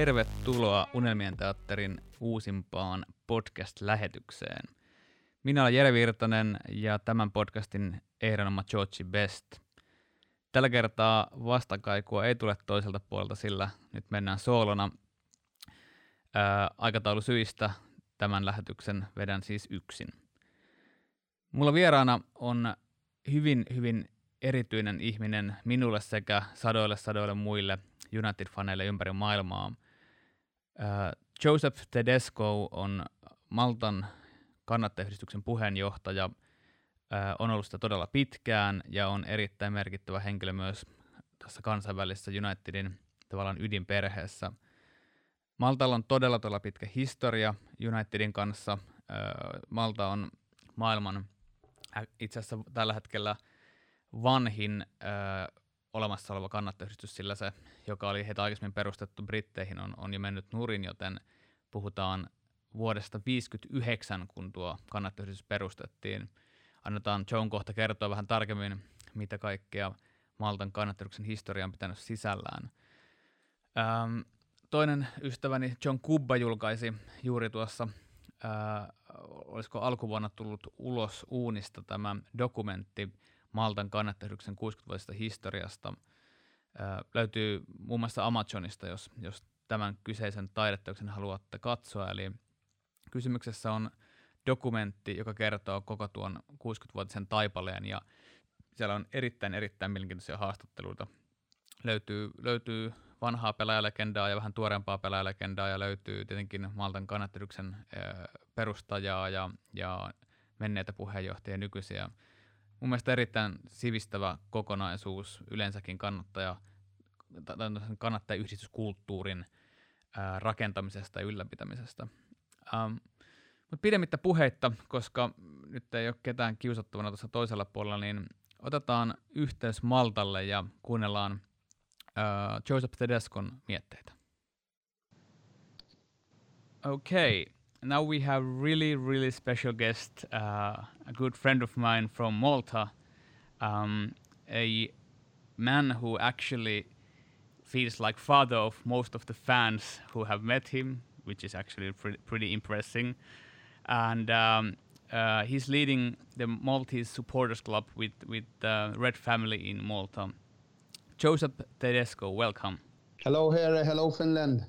Tervetuloa Unelmien teatterin uusimpaan podcast-lähetykseen. Minä olen Jere Virtanen ja tämän podcastin ehdonoma George Best. Tällä kertaa vastakaikua ei tule toiselta puolelta, sillä nyt mennään soolona. Ää, aikataulusyistä tämän lähetyksen vedän siis yksin. Mulla vieraana on hyvin, hyvin erityinen ihminen minulle sekä sadoille sadoille muille United-faneille ympäri maailmaa. Joseph Tedesco on Maltan kannattajayhdistyksen puheenjohtaja, on ollut sitä todella pitkään ja on erittäin merkittävä henkilö myös tässä kansainvälisessä Unitedin tavallaan ydinperheessä. Maltalla on todella todella pitkä historia Unitedin kanssa. Malta on maailman itse asiassa tällä hetkellä vanhin olemassa oleva kannattajayhdistys, sillä se, joka oli heitä aikaisemmin perustettu Britteihin, on, on jo mennyt nurin, joten puhutaan vuodesta 1959, kun tuo kannattajayhdistys perustettiin. Annetaan Joan kohta kertoa vähän tarkemmin, mitä kaikkea Maltan kannattajayhdistyksen historia on pitänyt sisällään. Ähm, toinen ystäväni John Kubba julkaisi juuri tuossa, äh, olisiko alkuvuonna tullut ulos uunista tämä dokumentti Maltan kannattajayhdistyksen 60-vuotisesta historiasta. Löytyy muun muassa Amazonista, jos, jos tämän kyseisen taideteoksen haluatte katsoa. Eli kysymyksessä on dokumentti, joka kertoo koko tuon 60-vuotisen taipaleen ja siellä on erittäin, erittäin mielenkiintoisia haastatteluita. Löytyy, löytyy vanhaa pelaajalegendaa ja vähän tuoreempaa pelaajalegendaa ja löytyy tietenkin Maltan kannattelyksen perustajaa ja, ja menneitä puheenjohtajia nykyisiä mun mielestä erittäin sivistävä kokonaisuus yleensäkin kannattaja, kannattajayhdistyskulttuurin ää, rakentamisesta ja ylläpitämisestä. Ähm, mutta pidemmittä puheitta, koska nyt ei ole ketään kiusattavana tuossa toisella puolella, niin otetaan yhteys Maltalle ja kuunnellaan ää, Joseph Tedescon mietteitä. Okay, now we have really really special guest, uh, a good friend of mine from Malta, um, a man who actually feels like father of most of the fans who have met him, which is actually pre- pretty impressive. And um, uh, he's leading the Maltese supporters club with with the Red Family in Malta. Joseph Tedesco, welcome. Hello here, hello Finland.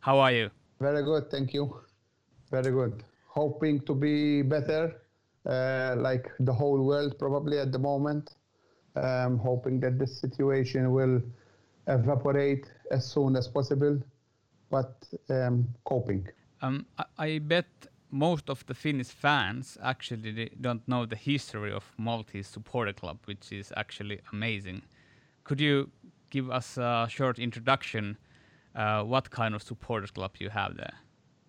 How are you? Very good, thank you. Very good. Hoping to be better, uh, like the whole world probably at the moment. Um, hoping that this situation will evaporate as soon as possible, but um, coping. Um, I, I bet most of the Finnish fans actually don't know the history of Maltese Supporter Club, which is actually amazing. Could you give us a short introduction? Uh, what kind of supporters club you have there?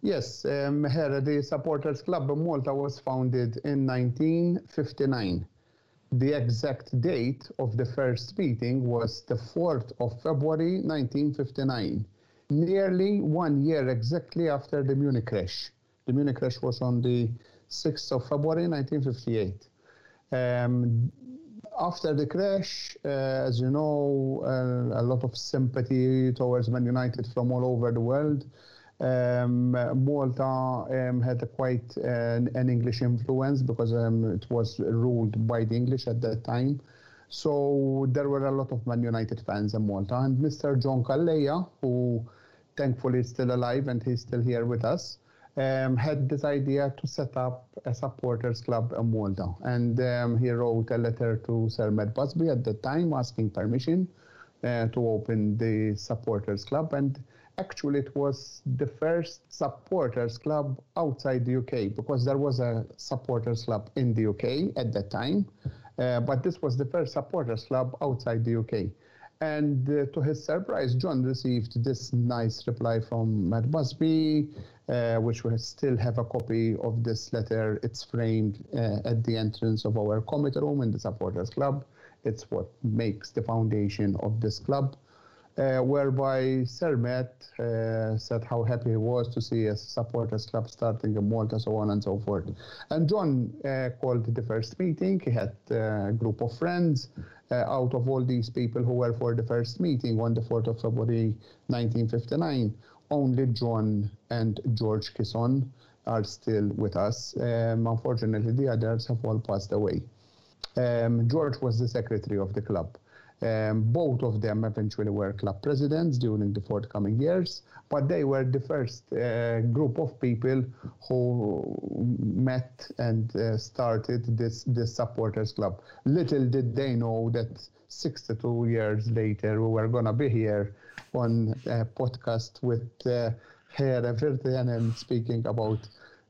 Yes, um, here the Supporters Club of Malta was founded in 1959. The exact date of the first meeting was the 4th of February 1959, nearly one year exactly after the Munich crash. The Munich crash was on the 6th of February 1958. Um, after the crash, uh, as you know, uh, a lot of sympathy towards Man United from all over the world. Um, Malta um, had quite uh, an English influence because um, it was ruled by the English at that time. So there were a lot of Man United fans in Malta. And Mr. John Calleja, who thankfully is still alive and he's still here with us, um, had this idea to set up a supporters club in Malta. And um, he wrote a letter to Sir Matt Busby at the time asking permission uh, to open the supporters club. And actually it was the first supporters club outside the UK because there was a supporters club in the UK at that time, uh, but this was the first supporters club outside the UK. And uh, to his surprise, John received this nice reply from Matt Busby, uh, which we still have a copy of this letter. It's framed uh, at the entrance of our committee room in the supporters club. It's what makes the foundation of this club. Uh, whereby Sir Matt uh, said how happy he was to see a supporters club starting in Malta, so on and so forth. And John uh, called the first meeting. He had a group of friends. Uh, out of all these people who were for the first meeting on the 4th of February 1959, only John and George Kisson are still with us. Um, unfortunately, the others have all passed away. Um, George was the secretary of the club. Um, both of them eventually were club presidents during the forthcoming years, but they were the first uh, group of people who met and uh, started this, this supporters club. Little did they know that 62 years later we were going to be here on a podcast with uh, Jere Virtanen speaking about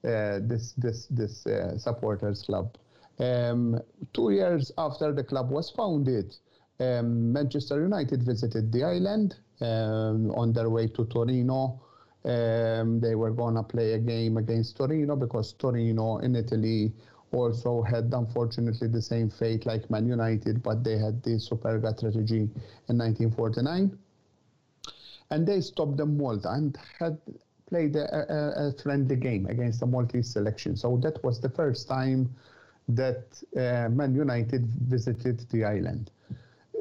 uh, this, this, this uh, supporters club. Um, two years after the club was founded, um, Manchester United visited the island um, on their way to Torino. Um, they were going to play a game against Torino because Torino in Italy also had unfortunately the same fate like Man United, but they had the Superga tragedy in 1949. And they stopped the Malta and had played a, a, a, friendly game against the Maltese selection. So that was the first time that uh, Man United visited the island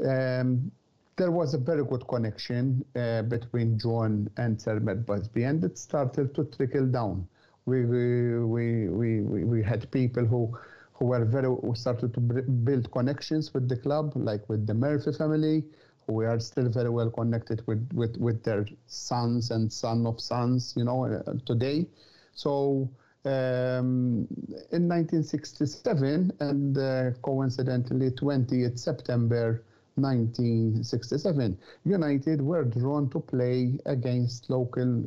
um, there was a very good connection uh, between John and Sir Matt Busby, and it started to trickle down. We we, we, we, we had people who who were very who started to build connections with the club, like with the Murphy family, who we are still very well connected with with, with their sons and son of sons, you know, uh, today. So. Um, in 1967, and uh, coincidentally, 20th September 1967, United were drawn to play against local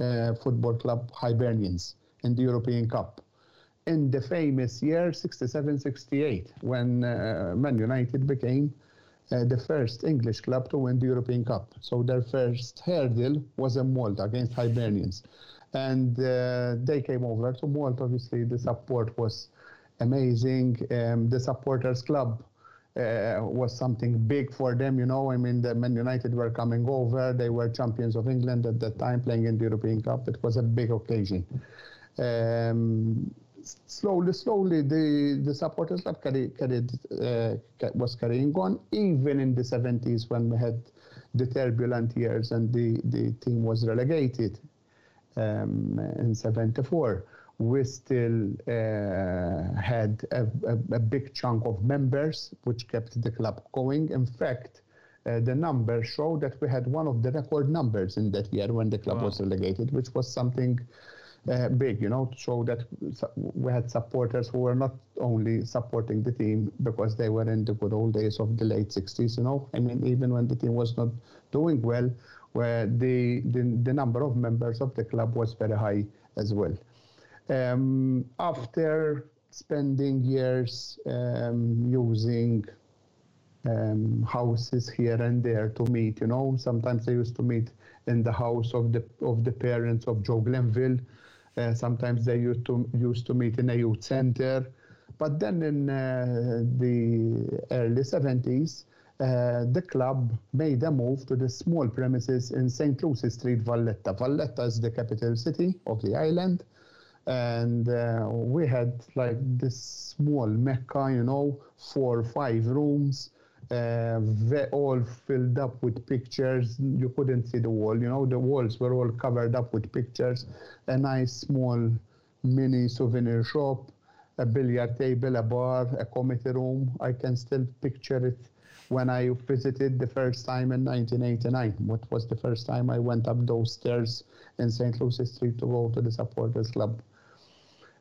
uh, football club Hibernians in the European Cup in the famous year 67-68 when uh, Man United became uh, the first English club to win the European Cup. So their first hurdle was in Malta against Hibernians. And uh, they came over to Malta. Obviously, the support was amazing. Um, the supporters club uh, was something big for them. You know, I mean, the Man United were coming over. They were champions of England at that time, playing in the European Cup. It was a big occasion. Um, slowly, slowly, the, the supporters club carried, carried uh, was carrying on, even in the 70s when we had the turbulent years and the, the team was relegated um, in 74 we still uh, had a, a, a, big chunk of members, which kept the club going. In fact, uh, the numbers show that we had one of the record numbers in that year when the club wow. was relegated, which was something uh, big, you know, to show that we had supporters who were not only supporting the team because they were in the good old days of the late 60s, you know. I mean, even when the team was not doing well, where the, the, the number of members of the club was very high as well. Um, after spending years um, using um, houses here and there to meet, you know, sometimes they used to meet in the house of the of the parents of Joe Glenville. Uh, sometimes they used to used to meet in a youth center. But then in uh, the early 70s, uh, the club made a move to the small premises in St. Lucie Street, Valletta. Valletta is the capital city of the island and uh, we had like this small mecca you know four or five rooms uh, all filled up with pictures you couldn't see the wall you know the walls were all covered up with pictures a nice small mini souvenir shop a billiard table a bar a committee room i can still picture it when I visited the first time in 1989. What was the first time I went up those stairs in St. Lucie Street to go to the supporters club?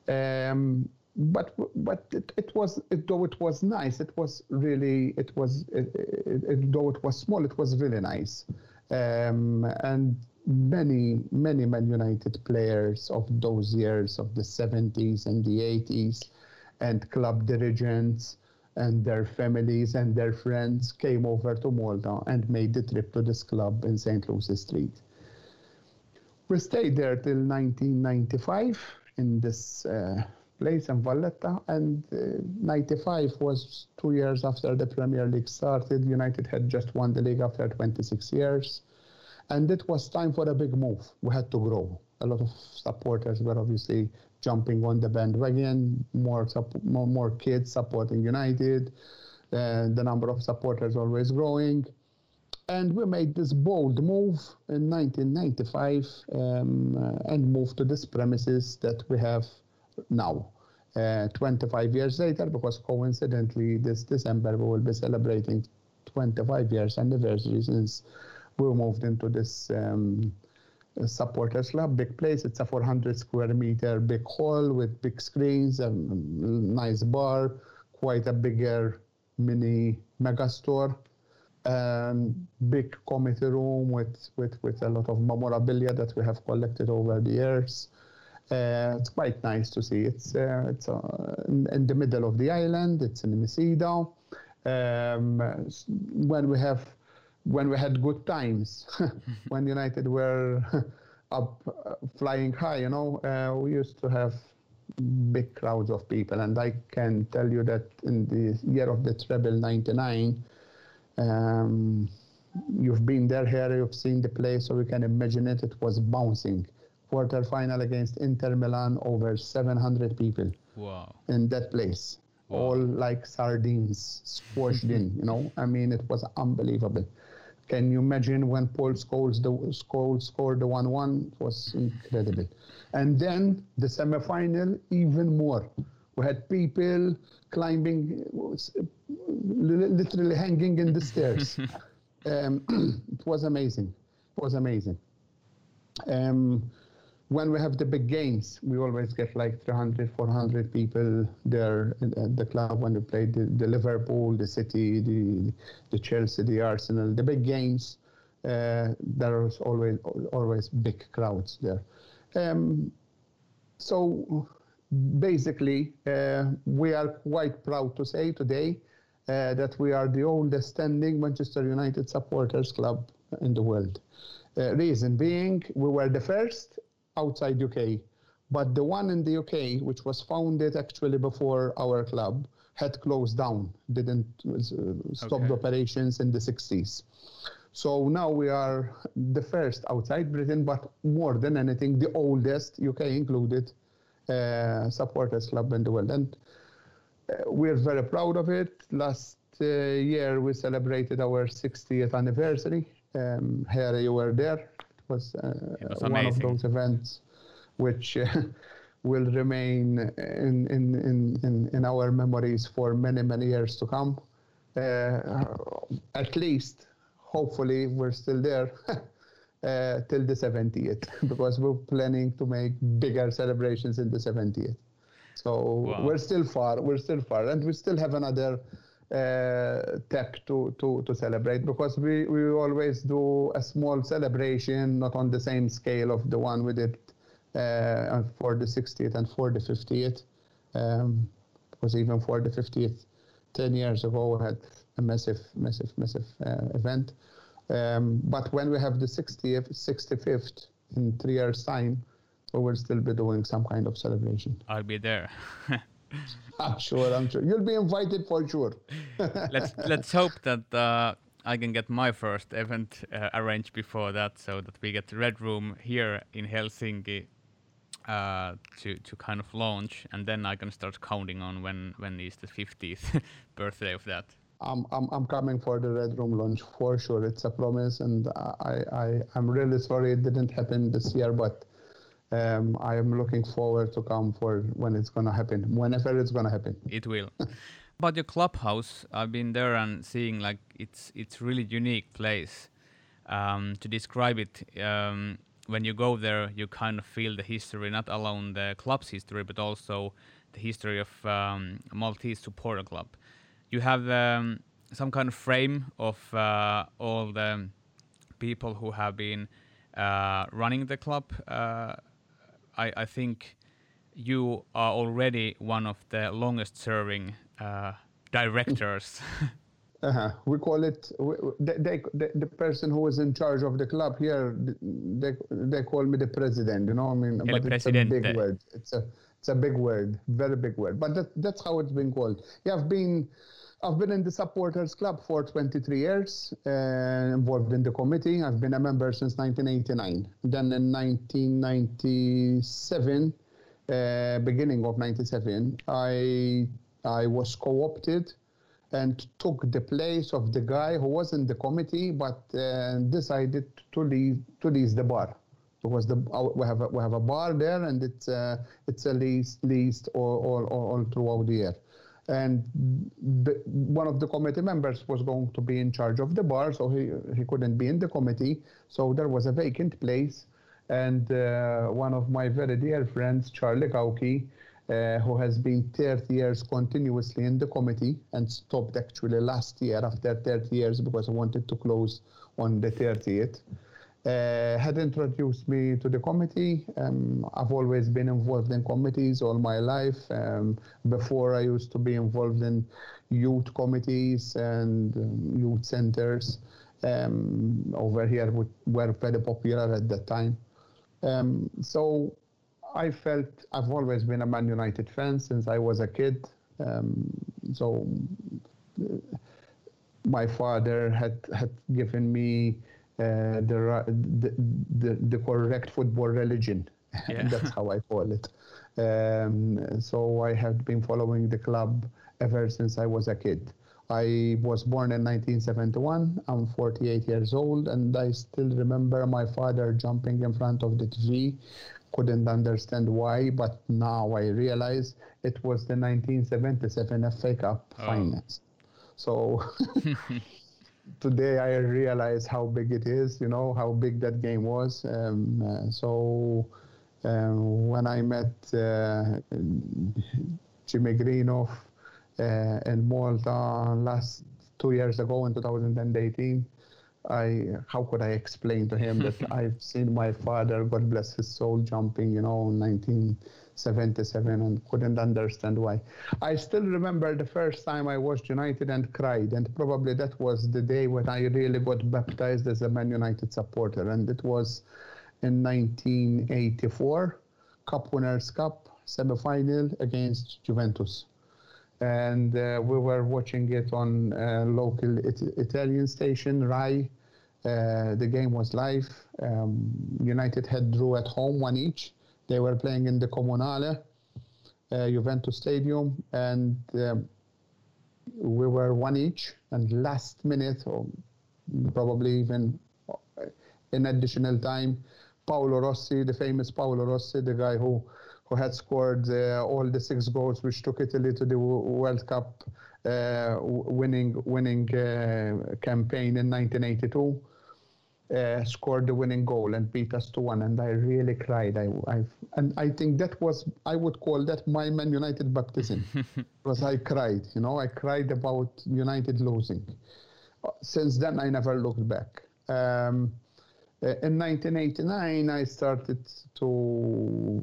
Um, but but it, it was it, though it was nice. It was really it was it, it, though it was small. It was really nice, um, and many many Man United players of those years of the 70s and the 80s, and club dirigents and their families and their friends came over to Malta and made the trip to this club in St. Lucie Street. We stayed there till 1995 in this uh, place in Valletta, and uh, 95 was two years after the Premier League started. United had just won the league after 26 years, and it was time for a big move. We had to grow. A lot of supporters were obviously jumping on the bandwagon. More more, more kids supporting United. Uh, the number of supporters always growing and we made this bold move in 1995 um, uh, and moved to this premises that we have now. Uh, 25 years later, because coincidentally this December we will be celebrating 25 years anniversary since we moved into this um, supporters club, big place. It's a 400 square meter big hall with big screens, a nice bar, quite a bigger mini mega store um, big committee room with, with, with a lot of memorabilia that we have collected over the years. Uh, it's quite nice to see. It's uh, it's uh, in, in, the middle of the island. It's in Msida. Um, when we have when we had good times, when United were up uh, flying high, you know, uh, we used to have big crowds of people, and I can tell you that in the year of the treble '99 um, you've been there Jere, you've seen the place, so you can imagine it. It was bouncing. Quarter final against Inter Milan, over 700 people. Wow. In that place, wow. all like sardines squashed in. You know, I mean, it was unbelievable. Can you imagine when Paul Scholes, the, Scholes scored the 1 1? It was incredible. And then the semi final, even more. We had people climbing, literally hanging in the stairs. um, it was amazing. It was amazing. Um, when we have the big games, we always get like 300, 400 people there at the club when we play the, the Liverpool, the City, the, the Chelsea, the Arsenal, the big games. Uh, there always always big crowds there. Um, so basically, uh, we are quite proud to say today uh, that we are the oldest standing Manchester United supporters club in the world. Uh, reason being, we were the first outside UK, but the one in the UK, which was founded actually before our club, had closed down, didn't uh, stop okay. operations in the 60s. So now we are the first outside Britain, but more than anything, the oldest, UK included, supporters club in the world. And uh, we're very proud of it. Last uh, year we celebrated our 60th anniversary. Um, Jere you were there. It was, it was one of those events which will remain in, in, in, in, in our memories for many, many years to come. Uh, at least, hopefully, we're still there uh, till the 70th because we're planning to make bigger celebrations in the 70th. So wow. we're still far. We're still far, and we still have another uh, tech to, to, to celebrate because we, we always do a small celebration, not on the same scale of the one we did uh, for the 60th and for the 50th. Um, because even for the 50th, 10 years ago, we had a massive, massive, massive uh, event. Um, but when we have the 60th, 65th in three years' time, we will still be doing some kind of celebration. I'll be there. I'm sure. I'm sure you'll be invited for sure. let's let's hope that uh, I can get my first event uh, arranged before that, so that we get the Red Room here in Helsinki uh, to to kind of launch, and then I can start counting on when when is the 50th birthday of that. I'm, I'm, I'm coming for the Red Room launch for sure. It's a promise, and I, I, I'm really sorry it didn't happen this year, but um, I am looking forward to come for when it's going to happen, whenever it's going to happen. It will. About your clubhouse, I've been there and seeing like it's it's really unique place. Um, to describe it, um, when you go there, you kind of feel the history, not alone the club's history, but also the history of um, Maltese supporter club you have um, some kind of frame of uh, all the people who have been uh, running the club. Uh, I, I, think you are already one of the longest serving uh, directors. Uh-huh. We call it they, they, the person who is in charge of the club here. They they call me the president. You know, what I mean, El but it's a big word. It's a It's a big word, very big word, but that, that's how it's been called. Yeah, I've been I've been in the supporters club for 23 years, uh, involved in the committee. I've been a member since 1989. Then in 1997, uh, beginning of 97, I I was co-opted and took the place of the guy who was in the committee but uh, decided to leave to lease the bar because the uh, we have a, we have a bar there and it's uh, it's a lease leased all, all, all throughout the year and the, one of the committee members was going to be in charge of the bar so he he couldn't be in the committee so there was a vacant place and uh, one of my very dear friends Charlie Kauki uh, who has been 30 years continuously in the committee and stopped actually last year after 30 years because I wanted to close on the 30th. Uh, had introduced me to the committee. Um, I've always been involved in committees all my life. Um, before I used to be involved in youth committees and um, youth centers. Um, over here which were very popular at that time. Um, so I felt I've always been a Man United fan since I was a kid. Um, so uh, my father had had given me the, the, the the correct football religion. Yeah. That's how I call it. Um, so I have been following the club ever since I was a kid. I was born in 1971. I'm 48 years old, and I still remember my father jumping in front of the TV couldn't understand why, but now I realize it was the 1977 FA Cup oh. finals. So today I realize how big it is, you know, how big that game was. Um, uh, so um, when I met uh, Jimmy Greenhoff uh, in Malta last two years ago in 2018, I how could I explain to him that I've seen my father, God bless his soul, jumping, you know, in 1977 and couldn't understand why. I still remember the first time I watched United and cried, and probably that was the day when I really got baptized as a Man United supporter, and it was in 1984, Cup Winners' Cup semi-final against Juventus and uh, we were watching it on uh, local it Italian station Rai. Uh, the game was live. Um, United had drew at home one each. They were playing in the Comunale, uh, Juventus Stadium, and um, we were one each. And last minute, or probably even in additional time, Paolo Rossi, the famous Paolo Rossi, the guy who who had scored uh, all the six goals which took Italy to the World Cup uh, winning winning uh, campaign in 1982. Uh, scored the winning goal and beat us to one, and I really cried. I, I, and I think that was I would call that my Man United baptism, because I cried. You know, I cried about United losing. Since then, I never looked back. Um, in 1989, I started to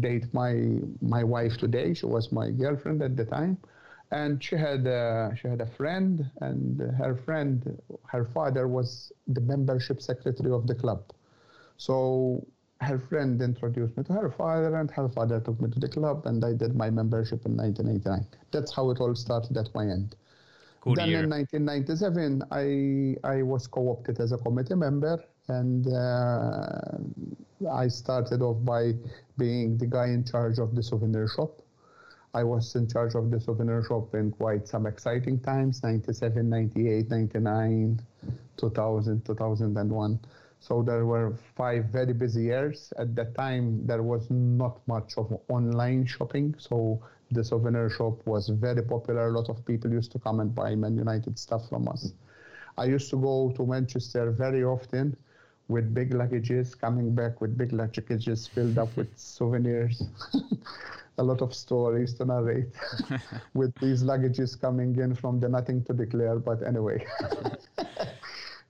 date my my wife today. She was my girlfriend at the time, and she had a, she had a friend, and her friend, her father was the membership secretary of the club. So her friend introduced me to her father, and her father took me to the club, and I did my membership in 1989. That's how it all started at my end. Then year. in 1997, I I was co-opted as a committee member, and uh, I started off by being the guy in charge of the souvenir shop. I was in charge of the souvenir shop in quite some exciting times 97, 98, 99, 2000, 2001. So there were five very busy years. At that time, there was not much of online shopping. So the souvenir shop was very popular. A lot of people used to come and buy Man United stuff from us. I used to go to Manchester very often with big luggages, coming back with big luggages filled up with souvenirs. a lot of stories to narrate with these luggages coming in from the nothing to declare. But anyway,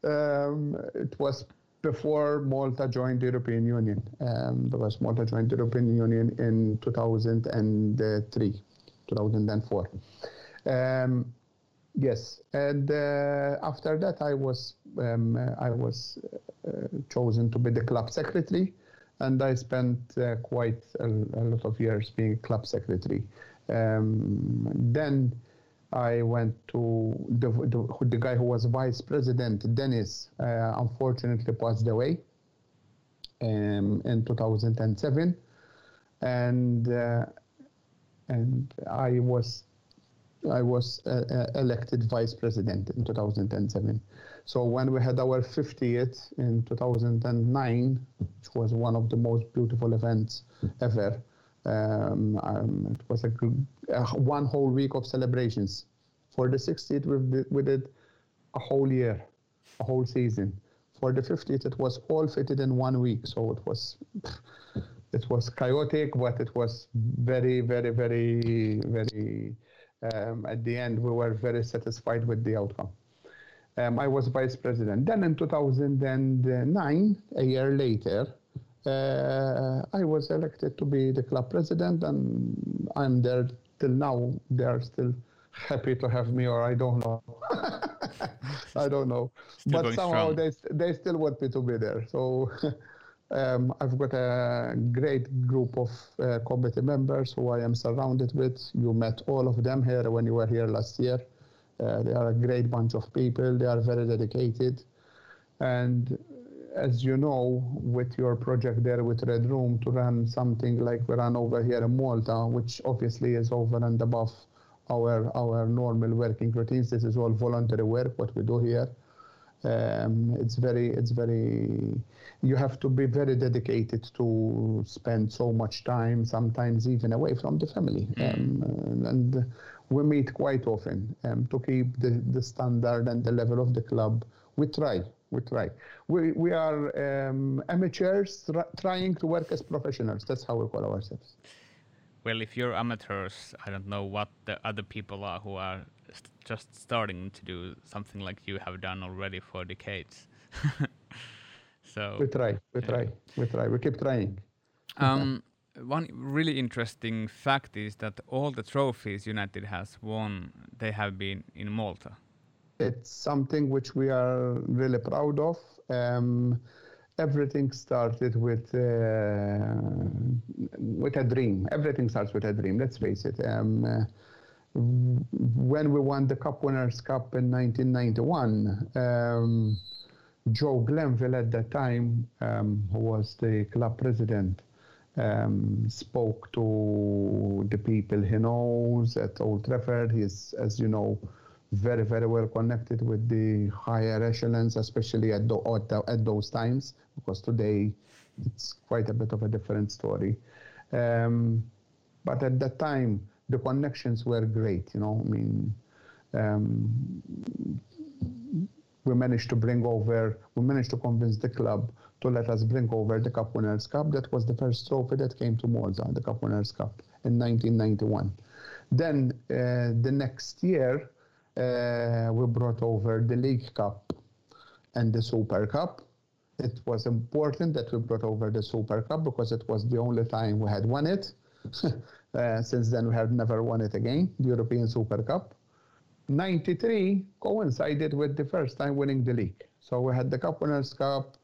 um, it was before Malta joined the European Union, um, because Malta joined the European Union in 2003, 2004. Um, yes, and uh, after that, I was um, I was uh, chosen to be the club secretary and I spent uh, quite a, a, lot of years being club secretary. Um, then I went to the, the, the, guy who was vice president, Dennis, uh, unfortunately passed away um, in 2007. And, uh, and I was I was uh, uh, elected vice president in 2007. So when we had our 50th in 2009, which was one of the most beautiful events ever, um, um, it was a, one whole week of celebrations. For the 60th, we did, we did a whole year, a whole season. For the 50th, it was all fitted in one week. So it was, it was chaotic, but it was very, very, very, very. Um, at the end, we were very satisfied with the outcome. Um, I was vice president. Then in 2009, a year later, uh, I was elected to be the club president, and I'm there till now. They are still happy to have me, or I don't know. I don't know. Still but somehow strong. they they still want me to be there. So um, I've got a great group of uh, committee members who I am surrounded with. You met all of them here when you were here last year. Uh, they are a great bunch of people. They are very dedicated, and as you know, with your project there with Red Room to run something like we run over here in Malta, which obviously is over and above our our normal working routines. This is all voluntary work. What we do here, um, it's very it's very. You have to be very dedicated to spend so much time, sometimes even away from the family, um, and we meet quite often um, to keep the, the standard and the level of the club. We try we try. We, we are um, amateurs trying to work as professionals. That's how we call ourselves. Well, if you're amateurs, I don't know what the other people are who are st just starting to do something like you have done already for decades. so we try, we yeah. try, we try, we keep trying. Um, one really interesting fact is that all the trophies United has won, they have been in Malta. It's something which we are really proud of. Um, everything started with uh, with a dream. Everything starts with a dream. Let's face it. Um, uh, when we won the Cup Winners' Cup in 1991, um, Joe Glenville at that time, um, who was the club president, um, spoke to the people he knows at Old Trafford. He's, as you know, very, very well connected with the higher echelons, especially at, the, at, those times, because today it's quite a bit of a different story. Um, but at that time, the connections were great, you know, I mean, um, we managed to bring over, we managed to convince the club to let us bring over the Cup Winners' Cup. That was the first trophy that came to Malta, the Cup Winners' Cup in 1991. Then uh, the next year, uh, we brought over the League Cup and the Super Cup. It was important that we brought over the Super Cup because it was the only time we had won it. uh, since then, we have never won it again, the European Super Cup. 93 coincided with the first time winning the league. So we had the Cup Winners' Cup,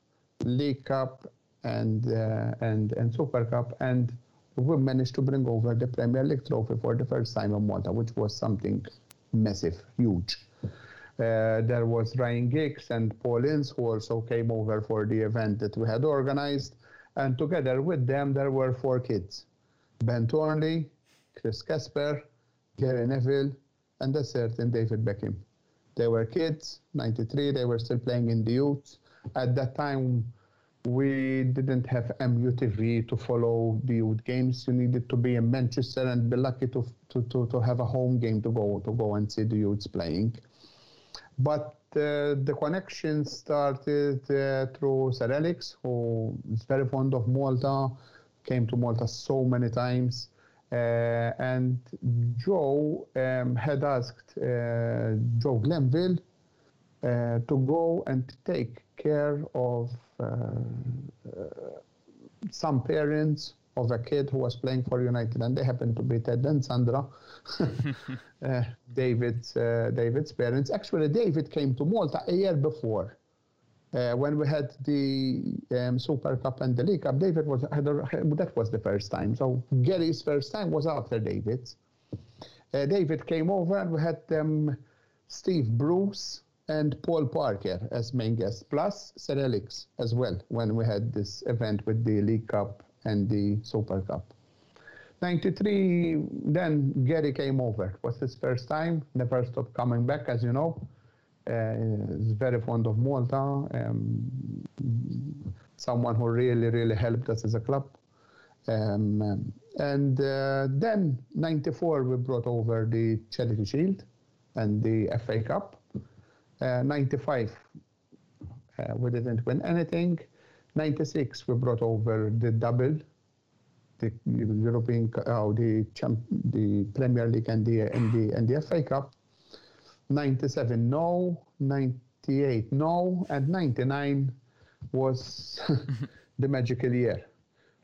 League Cup, and, uh, and, and Super Cup. And we managed to bring over the Premier League trophy for the first time in Malta, which was something massive, huge. Uh, there was Ryan Giggs and Paul Ince who also came over for the event that we had organized. And together with them, there were four kids Ben Thornley, Chris Casper, Gary Neville, and a certain David Beckham. They were kids, 93, they were still playing in the youth. At that time, we didn't have MUTV to follow the youth games. You needed to be in Manchester and be lucky to, to, to, to have a home game to go to go and see the youths playing. But uh, the connection started uh, through Sir Alex, who is very fond of Malta, came to Malta so many times. Uh, and Joe um, had asked uh, Joe Glenville uh, to go and take care of some parents of a kid who was playing for United, and they happened to be Ted and Sandra, uh, David's uh, David's parents. Actually, David came to Malta a year before Uh, when we had the um, Super Cup and the League Cup, David was had a, that was the first time. So Gary's first time was after David's. Uh, David came over and we had um, Steve Bruce and Paul Parker as main guest, plus Sir as well when we had this event with the League Cup and the Super Cup. 93, then Gary came over. It was his first time, never stopped coming back, as you know. Uh, he's very fond of Malta. Um, someone who really, really helped us as a club. Um, and uh, then 94 we brought over the Charity Shield and the FA Cup. Uh, 95 uh, we didn't win anything. 96 we brought over the double, the European, oh, the champ, the Premier League and the and the and the FA Cup. 97 no, 98 no, and 99 was the magical year.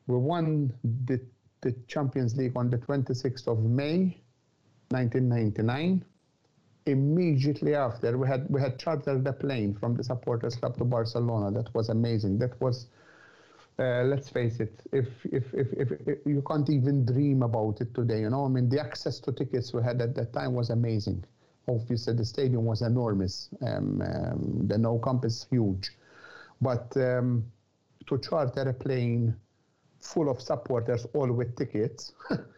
We won the, the Champions League on the 26th of May, 1999. Immediately after, we had we had chartered a plane from the supporters club to Barcelona. That was amazing. That was, uh, let's face it, if if, if if you can't even dream about it today, you know. I mean, the access to tickets we had at that time was amazing obviously the stadium was enormous. Um, um, the Nou Camp is huge, but um, to charter a plane full of supporters, all with tickets.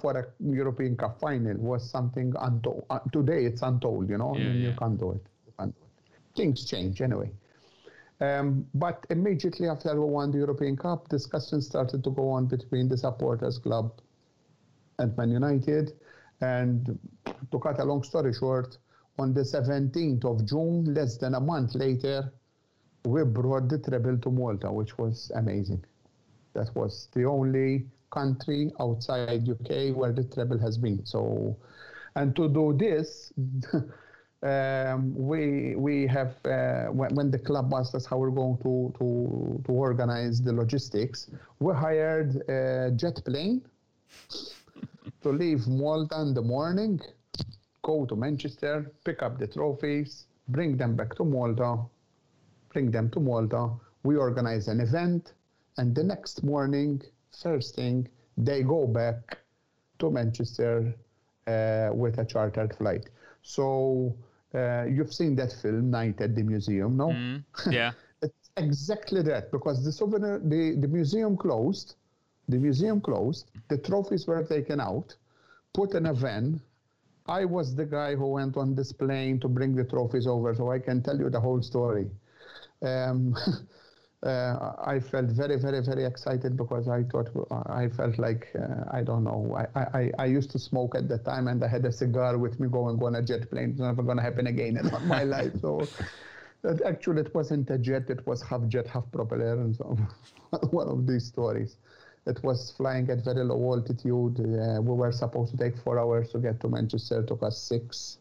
for a European Cup final was something untold. Uh, today it's untold, you know. Yeah, I mean, yeah. You can't do it. You can't do it. Things change anyway. Um, but immediately after we won the European Cup, discussions started to go on between the supporters club and Man United. And to cut a long story short, on the 17th of June, less than a month later, we brought the treble to Malta, which was amazing. That was the only country outside UK where the treble has been. So, and to do this, um, we we have uh, when, when the club asked us how we're going to to to organize the logistics, we hired a jet plane to leave Malta in the morning, go to Manchester, pick up the trophies, bring them back to Malta, bring them to Malta. We organize an event, and the next morning, first thing, they go back to Manchester uh, with a chartered flight. So uh, you've seen that film, Night at the Museum, no? Mm, yeah. It's exactly that because the souvenir, the, the museum closed, the museum closed, the trophies were taken out, put in a van. I was the guy who went on this plane to bring the trophies over, so I can tell you the whole story. Um, uh, I felt very, very, very excited because I thought I felt like uh, I don't know. I, I, I used to smoke at the time, and I had a cigar with me going on a jet plane. It's never going to happen again in my life. So actually, it wasn't a jet; it was half jet, half propeller, and so one of these stories. It was flying at very low altitude. Uh, we were supposed to take four hours to get to Manchester. It took us six.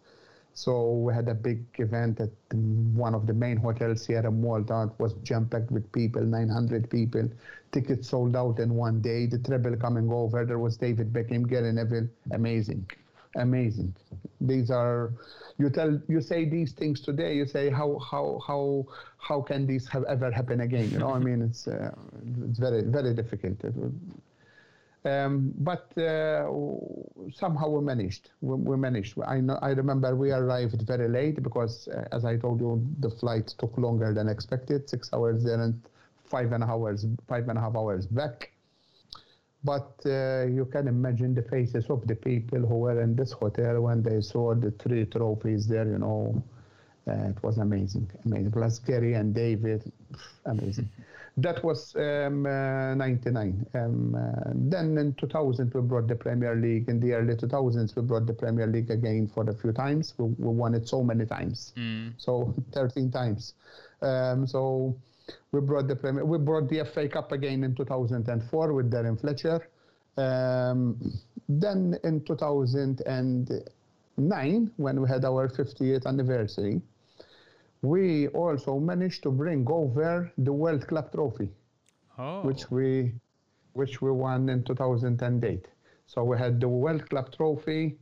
So we had a big event at one of the main hotels here in Malta. It was jam-packed with people, 900 people. Tickets sold out in one day. The treble coming over. There was David Beckham, Gary Neville. Amazing, amazing. These are you tell you say these things today. You say how how how how can these have ever happen again? You know, I mean, it's uh, it's very very difficult. It um, but uh, somehow we managed. We, we, managed. I know. I remember we arrived very late because, uh, as I told you, the flight took longer than expected. Six hours there and five and a half hours, five and a half hours back. But uh, you can imagine the faces of the people who were in this hotel when they saw the three trophies there. You know, uh, it was amazing, amazing. Plus Gary and David, amazing. That was um, uh, 99. Um, uh, then in 2000, we brought the Premier League. In the early 2000s, we brought the Premier League again for a few times. We, we won it so many times. Mm. So 13 times. Um, so we brought the Premier, we brought the FA Cup again in 2004 with Darren Fletcher. Um, then in 2009, when we had our 50th anniversary, we also managed to bring over the World Club Trophy, Oh. which we which we won in 2008. So we had the World Club Trophy,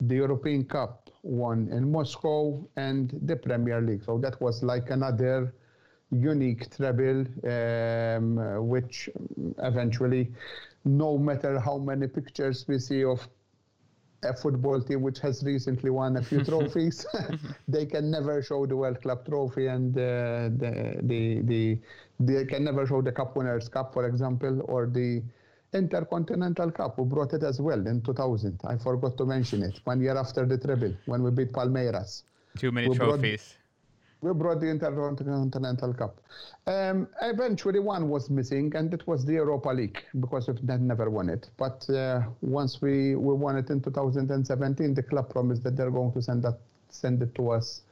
the European Cup won in Moscow, and the Premier League. So that was like another unique treble, um, which eventually, no matter how many pictures we see of a football team which has recently won a few trophies, they can never show the World Club trophy and uh, the, the, the, they can never show the Cup Winners' Cup, for example, or the Intercontinental Cup. We brought it as well in 2000. I forgot to mention it. One year after the treble, when we beat Palmeiras. Too many we trophies. We brought the Intercontinental Cup. Um, eventually, one was missing, and it was the Europa League because that never won it. But uh, once we, we won it in 2017, the club promised that they're going to send that send it to us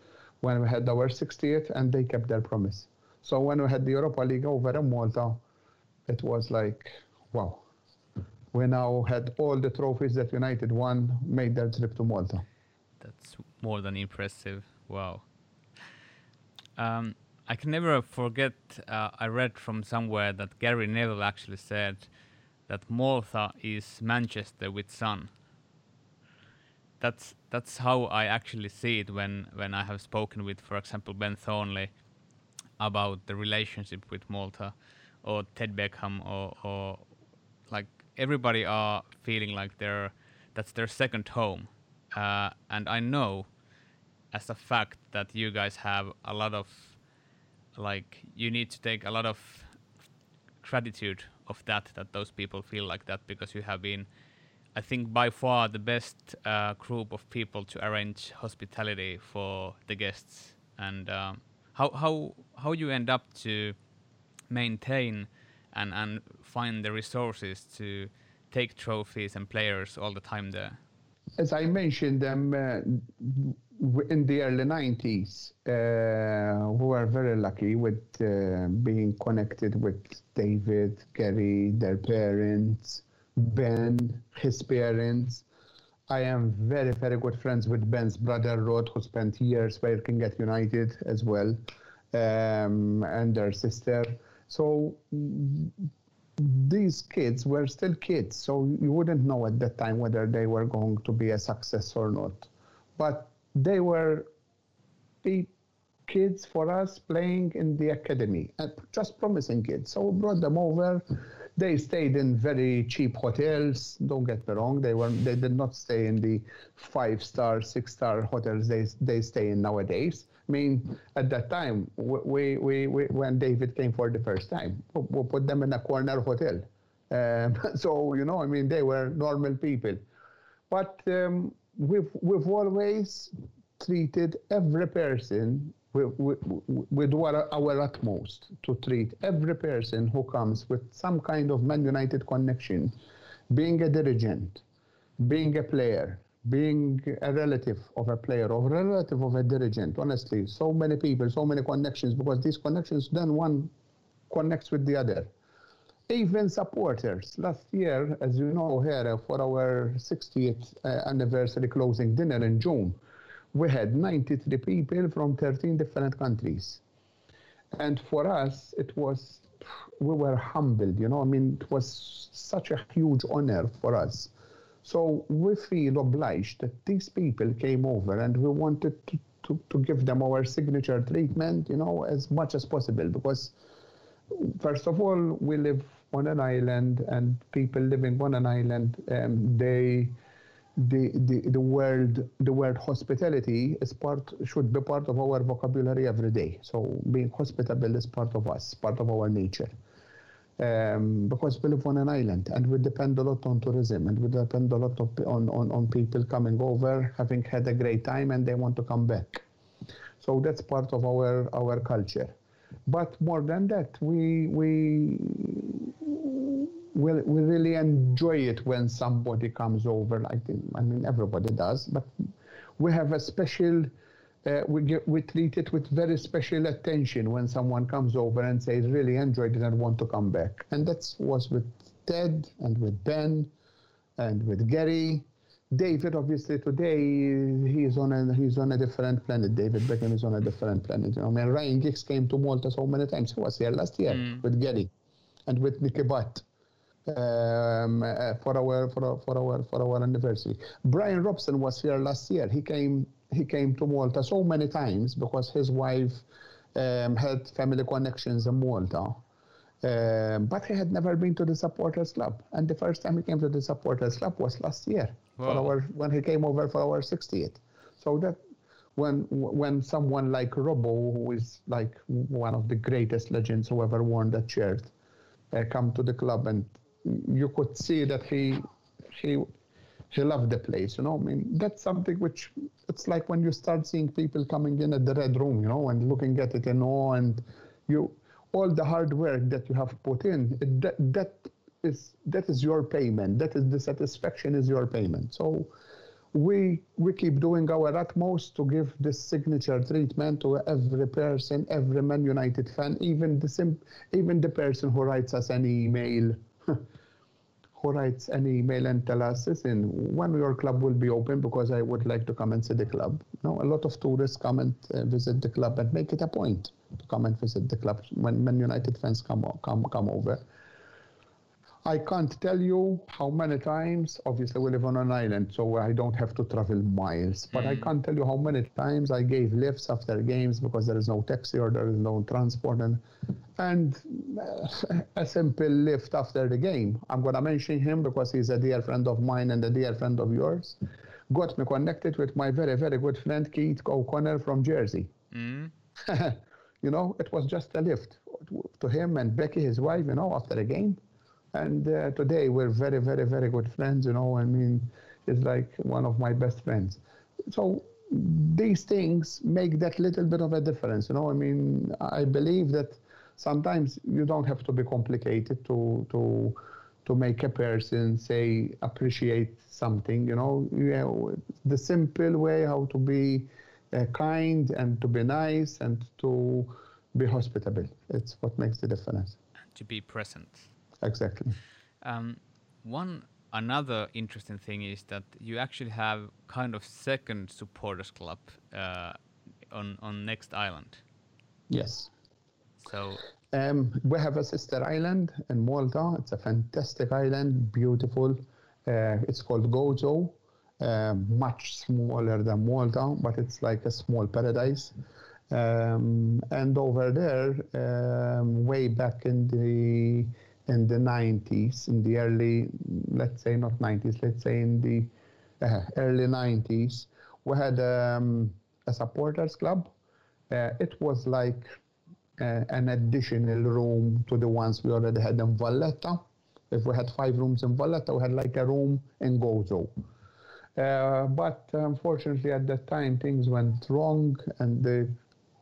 when we had our 60th, and they kept their promise. So when we had the Europa League over in Malta, it was like, wow, we now had all the trophies that United won made their trip to Malta. That's more than impressive. Wow. Um, I can never forget. Uh, I read from somewhere that Gary Neville actually said that Malta is Manchester with sun. That's that's how I actually see it when when I have spoken with, for example, Ben Thornley about the relationship with Malta, or Ted Beckham, or or like everybody are feeling like they're that's their second home, uh, and I know as a fact that you guys have a lot of like you need to take a lot of gratitude of that that those people feel like that because you have been I think by far the best uh, group of people to arrange hospitality for the guests and um, how how how you end up to maintain and and find the resources to take trophies and players all the time there? As I mentioned them uh, in the early 90s, uh, we were very lucky with uh, being connected with David, Gary, their parents, Ben, his parents. I am very, very good friends with Ben's brother, Rod, who spent years working at United as well, um, and their sister. So these kids were still kids, so you wouldn't know at that time whether they were going to be a success or not. But they were kids for us playing in the academy, and just promising kids. So we brought them over. They stayed in very cheap hotels. Don't get me wrong; they were they did not stay in the five star, six star hotels they they stay in nowadays. I mean, at that time, we, we, we when David came for the first time, we, put them in a corner hotel. Um, so, you know, I mean, they were normal people. But um, we've, we've always treated every person with, with, with our, our utmost to treat every person who comes with some kind of Man United connection, being a dirigent, being a player, being a relative of a player or a relative of a dirigent, honestly, so many people, so many connections, because these connections then one connects with the other. Even supporters. Last year, as you know, here for our 60th uh, anniversary closing dinner in June, we had 93 people from 13 different countries. And for us, it was, we were humbled, you know, I mean, it was such a huge honor for us so we feel obliged that these people came over and we wanted to, to, to give them our signature treatment, you know, as much as possible because first of all, we live on an island and people living on an island, um, they, the, the, the word the word hospitality is part should be part of our vocabulary every day. So being hospitable is part of us, part of our nature um, because we live on an island and we depend a lot on tourism and we depend a lot of, on, on, on people coming over, having had a great time and they want to come back. So that's part of our, our culture. But more than that, we, we, we, we really enjoy it when somebody comes over. Like, I mean, everybody does, but we have a special uh, we, get, we treat it with very special attention when someone comes over and says, really enjoyed it and want to come back. And that was with Ted and with Ben and with Gary. David, obviously, today he's on a he's on a different planet. David Beckham is on a different planet. You know, I mean, Ryan Giggs came to Malta so many times. He was here last year mm. with Gary and with Nicky Butt um, uh, for our for for our for our anniversary. Brian Robson was here last year. He came he came to Malta so many times because his wife um, had family connections in Malta. Um, but he had never been to the supporters club, and the first time he came to the supporters club was last year for our when he came over for our 60th. So that when when someone like Robbo, who is like one of the greatest legends who ever worn that shirt, uh, come to the club, and you could see that he he he loved the place. You know, I mean that's something which it's like when you start seeing people coming in at the red room, you know, and looking at it in awe, and you all the hard work that you have put in, that that is that is your payment. That is the satisfaction is your payment. So we we keep doing our utmost to give this signature treatment to every person, every Man United fan, even the sim, even the person who writes us an email, who writes an email and tell us, listen, when your club will be open because I would like to come and see the club. Know, a lot of tourists come and uh, visit the club and make it a point to come and visit the club when Man United fans come come come over. I can't tell you how many times, obviously we live on an island, so I don't have to travel miles, but mm. I can't tell you how many times I gave lifts after games because there is no taxi or there is no transport. And, and uh, a simple lift after the game, I'm going to mention him because he's a dear friend of mine and a dear friend of yours, got me connected with my very, very good friend Keith O'Connor from Jersey. Mm. you know, it was just a lift to him and Becky, his wife, you know, after the game and uh, today we're very, very, very good friends. You know, I mean, it's like one of my best friends. So these things make that little bit of a difference. You know, I mean, I believe that sometimes you don't have to be complicated to to to make a person say appreciate something. You know, you know the simple way how to be uh, kind and to be nice and to be hospitable. It's what makes the difference. To be present. Exactly. Um, one another interesting thing is that you actually have kind of second supporters club uh, on on next island. Yes. So um, we have a sister island in Malta. It's a fantastic island, beautiful. Uh, it's called Gozo. Uh, much smaller than Malta, but it's like a small paradise. Um, and over there, um, way back in the in the 90s, in the early, let's say not 90s, let's say in the uh, early 90s, we had um, a supporters club. Uh, it was like uh, an additional room to the ones we already had in Valletta. If we had five rooms in Valletta, we had like a room in Gozo. Uh, but unfortunately, at that time, things went wrong and the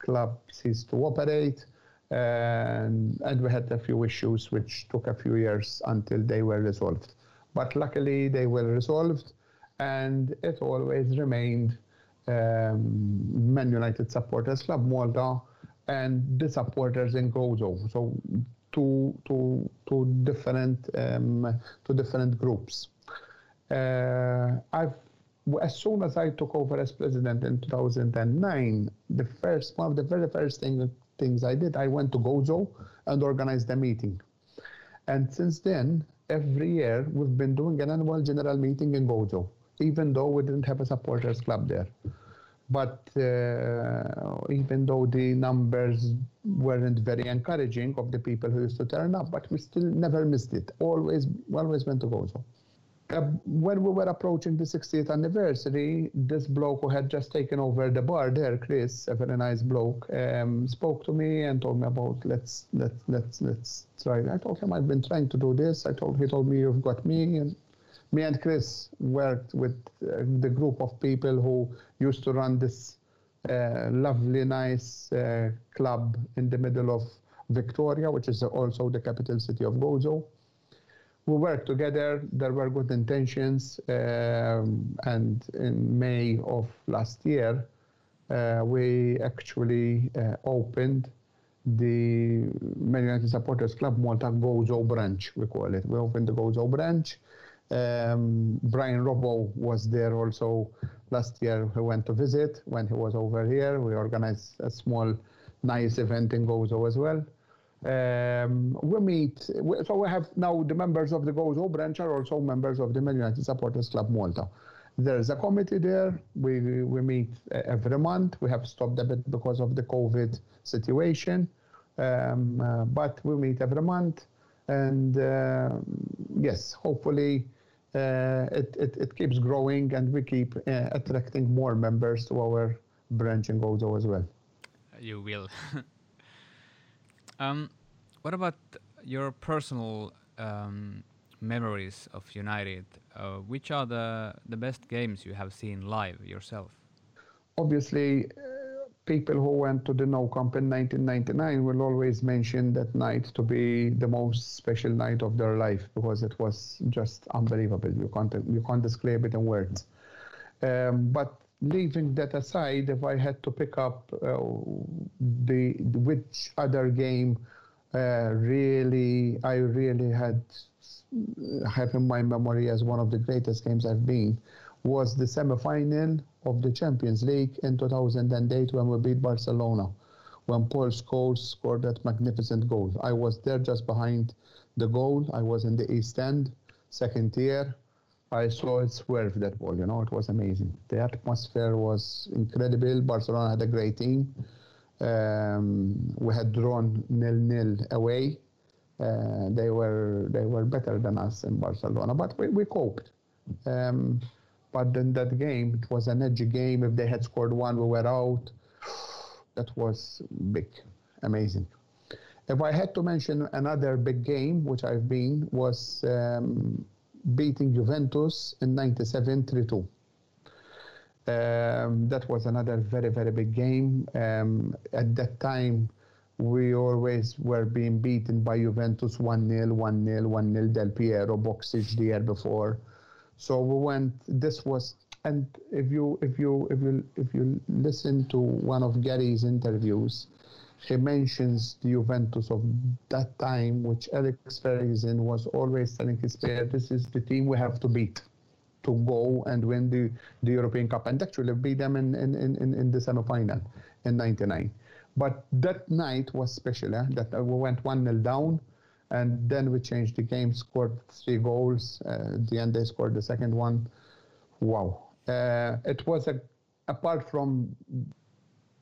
club ceased to operate and, and we had a few issues which took a few years until they were resolved. But luckily, they were resolved, and it always remained um, Man United Supporters Club Malta and the supporters in Gozo. So two, two, two different um, two different groups. Uh, I've as soon as I took over as president in 2009, the first one of the very first things things I did, I went to Gozo and organized a meeting. And since then, every year we've been doing an annual general meeting in Gozo, even though we didn't have a supporters club there. But uh, even though the numbers weren't very encouraging of the people who used to turn up, but we still never missed it. Always, always went to Gozo. Uh, when we were approaching the 60th anniversary, this bloke who had just taken over the bar there, Chris, a very nice bloke, um, spoke to me and told me about let's let's let's let's try. I told him I've been trying to do this. I told he told me you've got me and me and Chris worked with uh, the group of people who used to run this uh, lovely, nice uh, club in the middle of Victoria, which is also the capital city of Gozo we worked together. There were good intentions, um, and in May of last year, uh, we actually uh, opened the Man United Supporters Club Malta Gozo branch. We call it. We opened the Gozo branch. Um, Brian Robbo was there also last year. He went to visit when he was over here. We organized a small, nice event in Gozo as well. Um, we meet, so we have now the members of the Gozo branch are also members of the Man United Supporters Club Malta. There's a committee there. We, we meet every month. We have stopped a bit because of the COVID situation, um, uh, but we meet every month. And uh, yes, hopefully uh, it, it, it, keeps growing and we keep uh, attracting more members to our branch in Gozo as well. You will. um, what about your personal um, memories of United, uh, which are the, the best games you have seen live yourself? Obviously, uh, people who went to the Nou Camp in 1999 will always mention that night to be the most special night of their life because it was just unbelievable. You can't, you can't describe it in words. Um, but leaving that aside, if I had to pick up uh, the which other game uh, really, I really had have in my memory as one of the greatest games I've been was the semi-final of the Champions League in 2008 when we beat Barcelona, when Paul Scholes scored that magnificent goal. I was there just behind the goal. I was in the East End, second tier. I saw it swerve that ball. You know, it was amazing. The atmosphere was incredible. Barcelona had a great team. Um, we had drawn nil nil away uh, they were they were better than us in Barcelona, but we, we coped. Um, but in that game, it was an edgy game. If they had scored one, we were out. That was big, amazing. If I had to mention another big game, which I've been, was um, beating Juventus in 97 3 2. Um, that was another very, very big game. Um, at that time, we always were being beaten by Juventus 1 0, 1 0, 1 0, Del Piero, Boksic the year before. So we went, this was, and if you, if you, if you, if you listen to one of Gary's interviews, he mentions the Juventus of that time, which Alex Ferguson was always telling his players, this is the team we have to beat to go and win the, the European Cup and actually beat them in, in, in, in the semi-final in 99. But that night was special. Eh? That uh, we went one 0 down, and then we changed the game. Scored three goals. Uh, at the end, they scored the second one. Wow! Uh, it was a apart from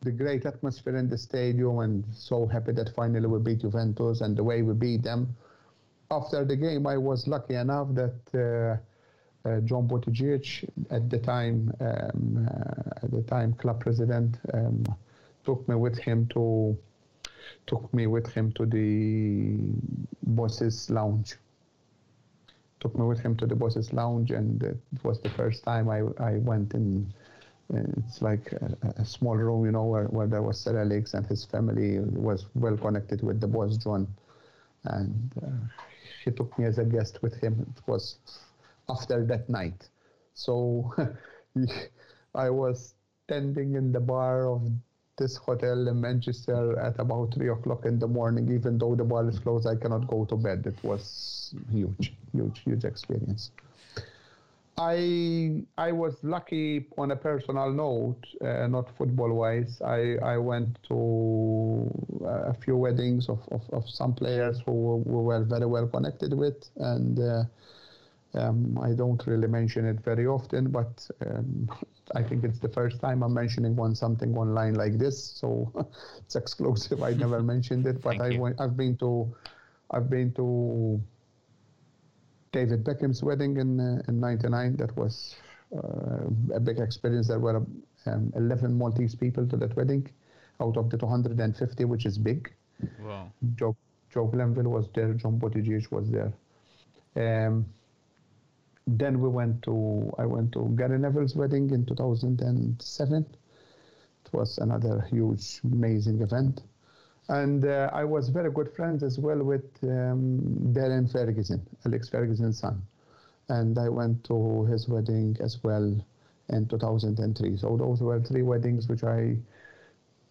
the great atmosphere in the stadium, and so happy that finally we beat Juventus and the way we beat them. After the game, I was lucky enough that. Uh, uh, John Buttigieg, at the time, um, uh, at the time club president, um, took me with him to took me with him to the bosses lounge took me with him to the bosses lounge and it was the first time i, I went in it's like a, a, small room you know where, where there was Sir Alex and his family was well connected with the boss john and uh, he took me as a guest with him it was after that night so i was standing in the bar of this hotel in Manchester at about three o'clock in the morning. Even though the bar is closed, I cannot go to bed. It was huge, huge, huge experience. I I was lucky on a personal note, uh, not football wise. I, I went to a few weddings of, of, of some players who we were very well connected with, and uh, um, I don't really mention it very often, but um, I think it's the first time I'm mentioning one something online like this, so it's exclusive. I never mentioned it, but I went, I've been to I've been to David Beckham's wedding in uh, in '99. That was uh, a big experience. There were um, 11 Maltese people to that wedding, out of the 250, which is big. Wow. Joe Joe Glenville was there. John Buttigieg was there. Um, then we went to I went to Gary Neville's wedding in 2007. It was another huge, amazing event, and uh, I was very good friends as well with um, Darren Ferguson, Alex Ferguson's son, and I went to his wedding as well in 2003. So those were three weddings which I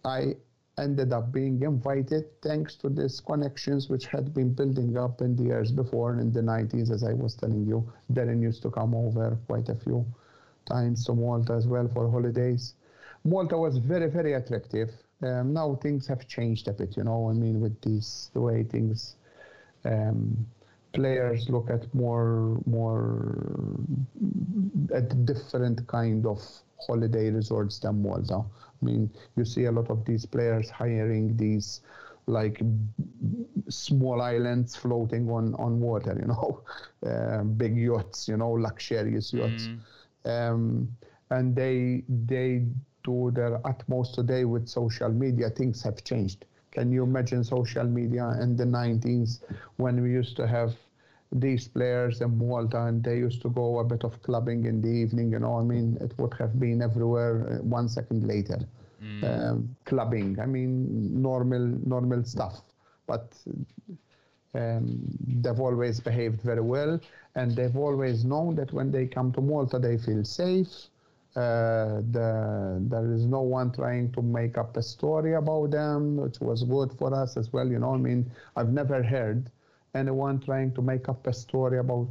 I ended up being invited thanks to these connections which had been building up in the years before in the 90s as i was telling you. Darren used to come over quite a few times to malta as well for holidays. Malta was very very attractive um, now things have changed a bit you know i mean with these the way things um, players look at more more at different kind of holiday resorts than Malta. I mean, you see a lot of these players hiring these like small islands floating on on water, you know, uh, big yachts, you know, luxurious yachts, mm. um, and they they do their utmost today with social media. Things have changed. Can you imagine social media in the 90s when we used to have these players in Malta and they used to go a bit of clubbing in the evening, you know, I mean, it would have been everywhere uh, one second later. Mm. Um, clubbing, I mean, normal, normal stuff. But um, they've always behaved very well and they've always known that when they come to Malta, they feel safe. Uh, the, there is no one trying to make up a story about them, which was good for us as well. You know, I mean, I've never heard anyone trying to make up a story about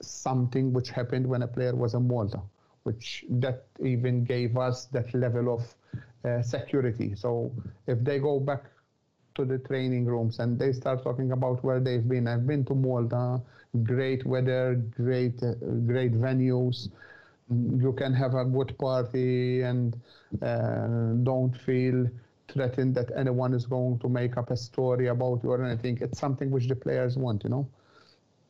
something which happened when a player was in Malta, which that even gave us that level of uh, security. So if they go back to the training rooms and they start talking about where they've been, I've been to Malta, great weather, great uh, great venues. You can have a good party and uh, don't feel threatened that anyone is going to make up a story about you or anything. It's something which the players want, you know.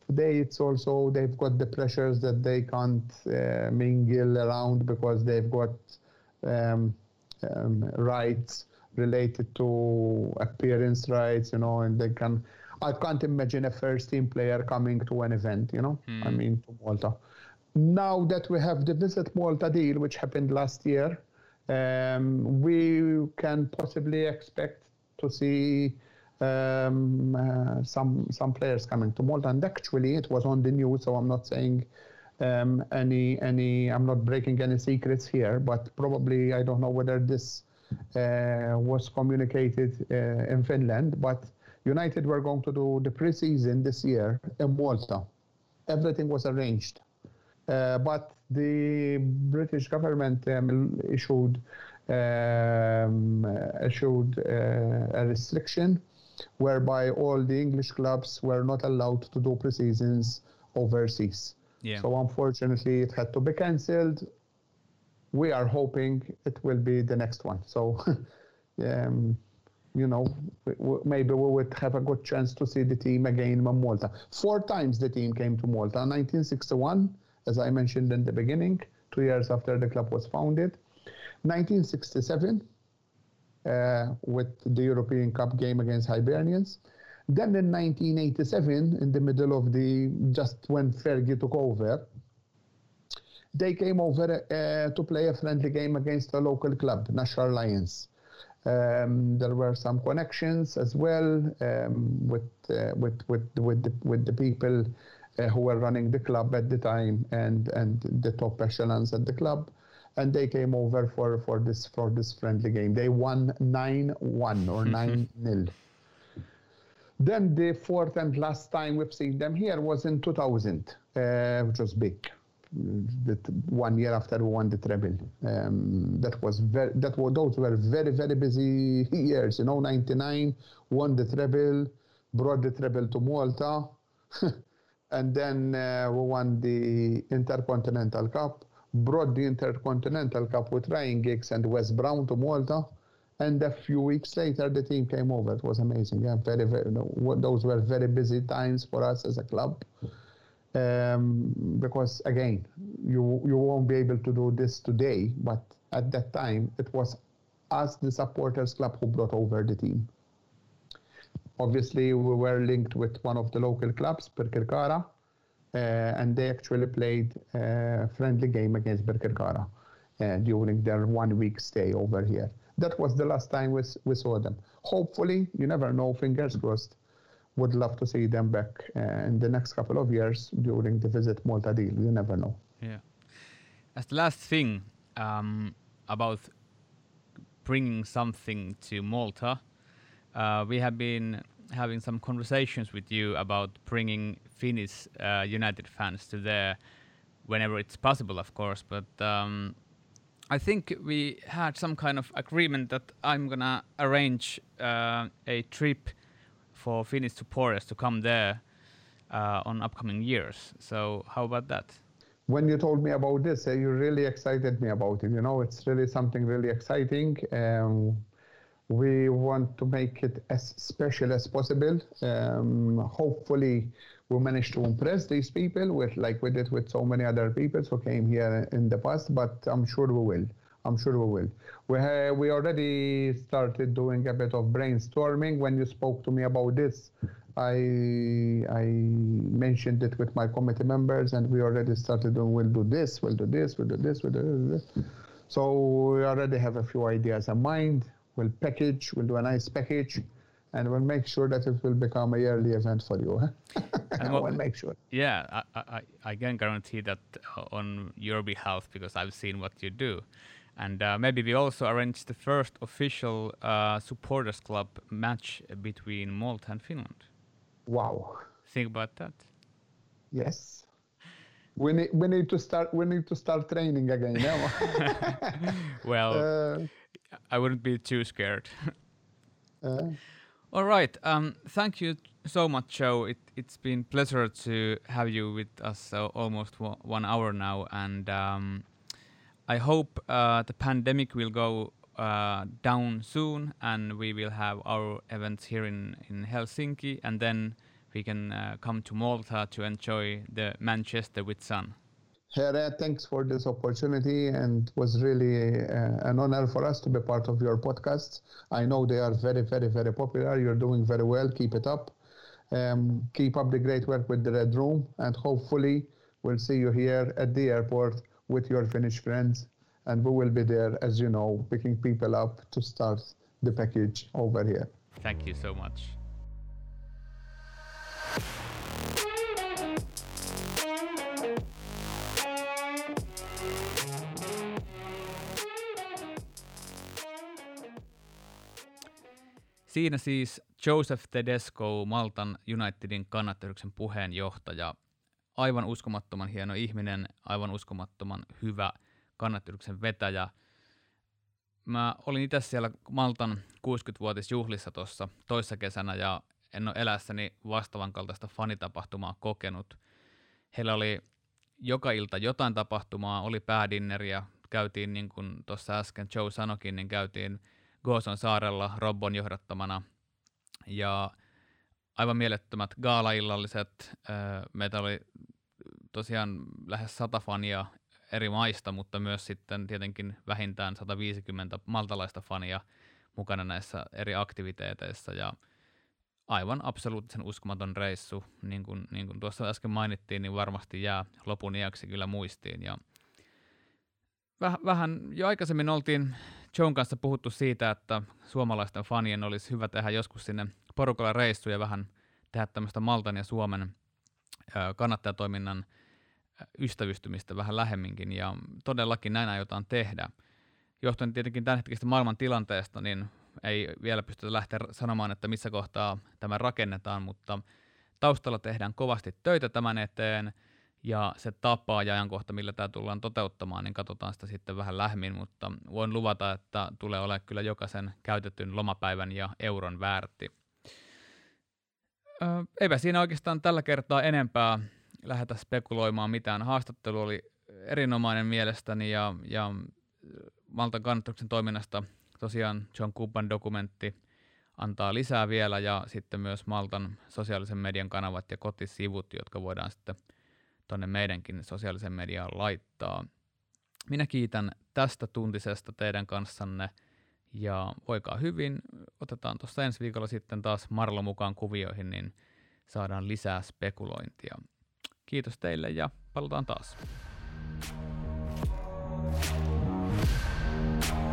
Today, it's also they've got the pressures that they can't uh, mingle around because they've got um, um, rights related to appearance rights, you know, and they can. I can't imagine a first team player coming to an event, you know. Mm. I hmm. mean, to Malta. Now that we have the Visit Malta deal, which happened last year, um, we can possibly expect to see um, uh, some some players coming to Malta. And actually, it was on the news, so I'm not saying um, any any. I'm not breaking any secrets here, but probably I don't know whether this uh, was communicated uh, in Finland. But United were going to do the preseason this year in Malta. Everything was arranged, but the British government um, issued um, issued uh, a restriction whereby all the English clubs were not allowed to do pre-seasons overseas. Yeah. So unfortunately, it had to be cancelled. We are hoping it will be the next one. So, um, you know, maybe we would have a good chance to see the team again in Malta. Four times the team came to Malta: 1961, as I mentioned in the beginning, two years after the club was founded. 1967, uh, with the European Cup game against Hibernians. Then in 1987, in the middle of the just when Fergie took over, they came over uh, to play a friendly game against a local club, Naxxar Lions. Um, there were some connections as well um, with, uh, with, with, with, the, with the people uh, who were running the club at the time and and the top echelons at the club and they came over for for this for this friendly game they won 9-1 or 9-0 then the fourth and last time we've seen them here was in 2000 uh, which was big the one year after we won the treble. Um, that was very, that were, those were very, very busy years. You know, 99, won the treble, brought the treble to Malta. and then uh, we won the Intercontinental Cup, brought the Intercontinental Cup with Ryan Giggs and Wes Brown to Malta, and a few weeks later the team came over. It was amazing. Yeah, very, very. Those were very busy times for us as a club. Um, because again, you you won't be able to do this today, but at that time it was us, the supporters club, who brought over the team. Obviously, we were linked with one of the local clubs, Birkirkara, uh, and they actually played a friendly game against Birkirkara uh, during their one week stay over here. That was the last time we, we saw them. Hopefully, you never know, fingers crossed. Would love to see them back uh, in the next couple of years during the Visit Malta deal. You never know. Yeah. As the last thing um, about bringing something to Malta, uh, we have been having some conversations with you about bringing Finnish uh, United fans to there whenever it's possible, of course. But um, I think we had some kind of agreement that I'm gonna arrange uh, a trip for Finnish supporters to come there uh, on upcoming years. So how about that? When you told me about this, uh, you really excited me about it. You know, it's really something really exciting. Um, we want to make it as special as possible. Um, hopefully, we manage to impress these people with like we did with so many other people who came here in the past. But I'm sure we will. I'm sure we will. We have, we already started doing a bit of brainstorming. When you spoke to me about this, I I mentioned it with my committee members, and we already started doing. We'll do this. We'll do this. We'll do this. We'll do this. So we already have a few ideas in mind. We'll package. We'll do a nice package, and we'll make sure that it will become a yearly event for you. And we'll make sure. Yeah, I, I I can guarantee that on your behalf because I've seen what you do. And uh, maybe we also arrange the first official uh, supporters club match between Malta and Finland. Wow! Think about that. Yes. We need, we need to start we need to start training again. well, uh, I wouldn't be too scared. Uh. All right. Um, thank you so much, Joe. It, it's been pleasure to have you with us uh, almost one hour now, and um, I hope uh, the pandemic will go uh, down soon and we will have our events here in, in Helsinki and then we can uh, come to Malta to enjoy the Manchester with sun. Here, thanks for this opportunity and it was really uh, an honor for us to be part of your podcast. I know they are very, very, very popular. You're doing very well. Keep it up. Um, keep up the great work with the Red Room and hopefully we'll see you here at the airport with your Finnish friends, and we will be there, as you know, picking people up to start the package over here. Thank you so much. Siinä siis Joseph Tedesco, Maltan Unitedin kannattajien puheenjohtaja, aivan uskomattoman hieno ihminen, aivan uskomattoman hyvä kannatteluksen vetäjä. Mä olin itse siellä Maltan 60-vuotisjuhlissa tuossa toissa kesänä ja en ole elässäni vastaavan kaltaista fanitapahtumaa kokenut. Heillä oli joka ilta jotain tapahtumaa, oli päädinneriä, käytiin niin kuin tuossa äsken Joe sanokin, niin käytiin Gooson saarella Robbon johdattamana ja aivan mielettömät gaalaillalliset. Meitä oli tosiaan lähes sata fania eri maista, mutta myös sitten tietenkin vähintään 150 maltalaista fania mukana näissä eri aktiviteeteissa ja aivan absoluuttisen uskomaton reissu, niin kuin, niin kuin tuossa äsken mainittiin, niin varmasti jää lopun iäksi kyllä muistiin. Ja väh, vähän jo aikaisemmin oltiin Joan kanssa puhuttu siitä, että suomalaisten fanien olisi hyvä tehdä joskus sinne porukalla reissuja vähän tehdä tämmöistä Maltan ja Suomen kannattajatoiminnan ystävystymistä vähän lähemminkin, ja todellakin näin aiotaan tehdä. Johtuen tietenkin tämänhetkisestä maailman tilanteesta, niin ei vielä pystytä lähteä sanomaan, että missä kohtaa tämä rakennetaan, mutta taustalla tehdään kovasti töitä tämän eteen, ja se tapa ja ajankohta, millä tämä tullaan toteuttamaan, niin katsotaan sitä sitten vähän lähemmin, mutta voin luvata, että tulee olemaan kyllä jokaisen käytetyn lomapäivän ja euron väärti. Eipä siinä oikeastaan tällä kertaa enempää lähdetä spekuloimaan mitään. Haastattelu oli erinomainen mielestäni ja, ja Maltan kannattuksen toiminnasta tosiaan John Kuban dokumentti antaa lisää vielä ja sitten myös Maltan sosiaalisen median kanavat ja kotisivut, jotka voidaan sitten tonne meidänkin sosiaalisen mediaan laittaa. Minä kiitän tästä tuntisesta teidän kanssanne ja voikaa hyvin. Otetaan tuossa ensi viikolla sitten taas Marlo mukaan kuvioihin, niin saadaan lisää spekulointia. Kiitos teille ja palataan taas. Oh,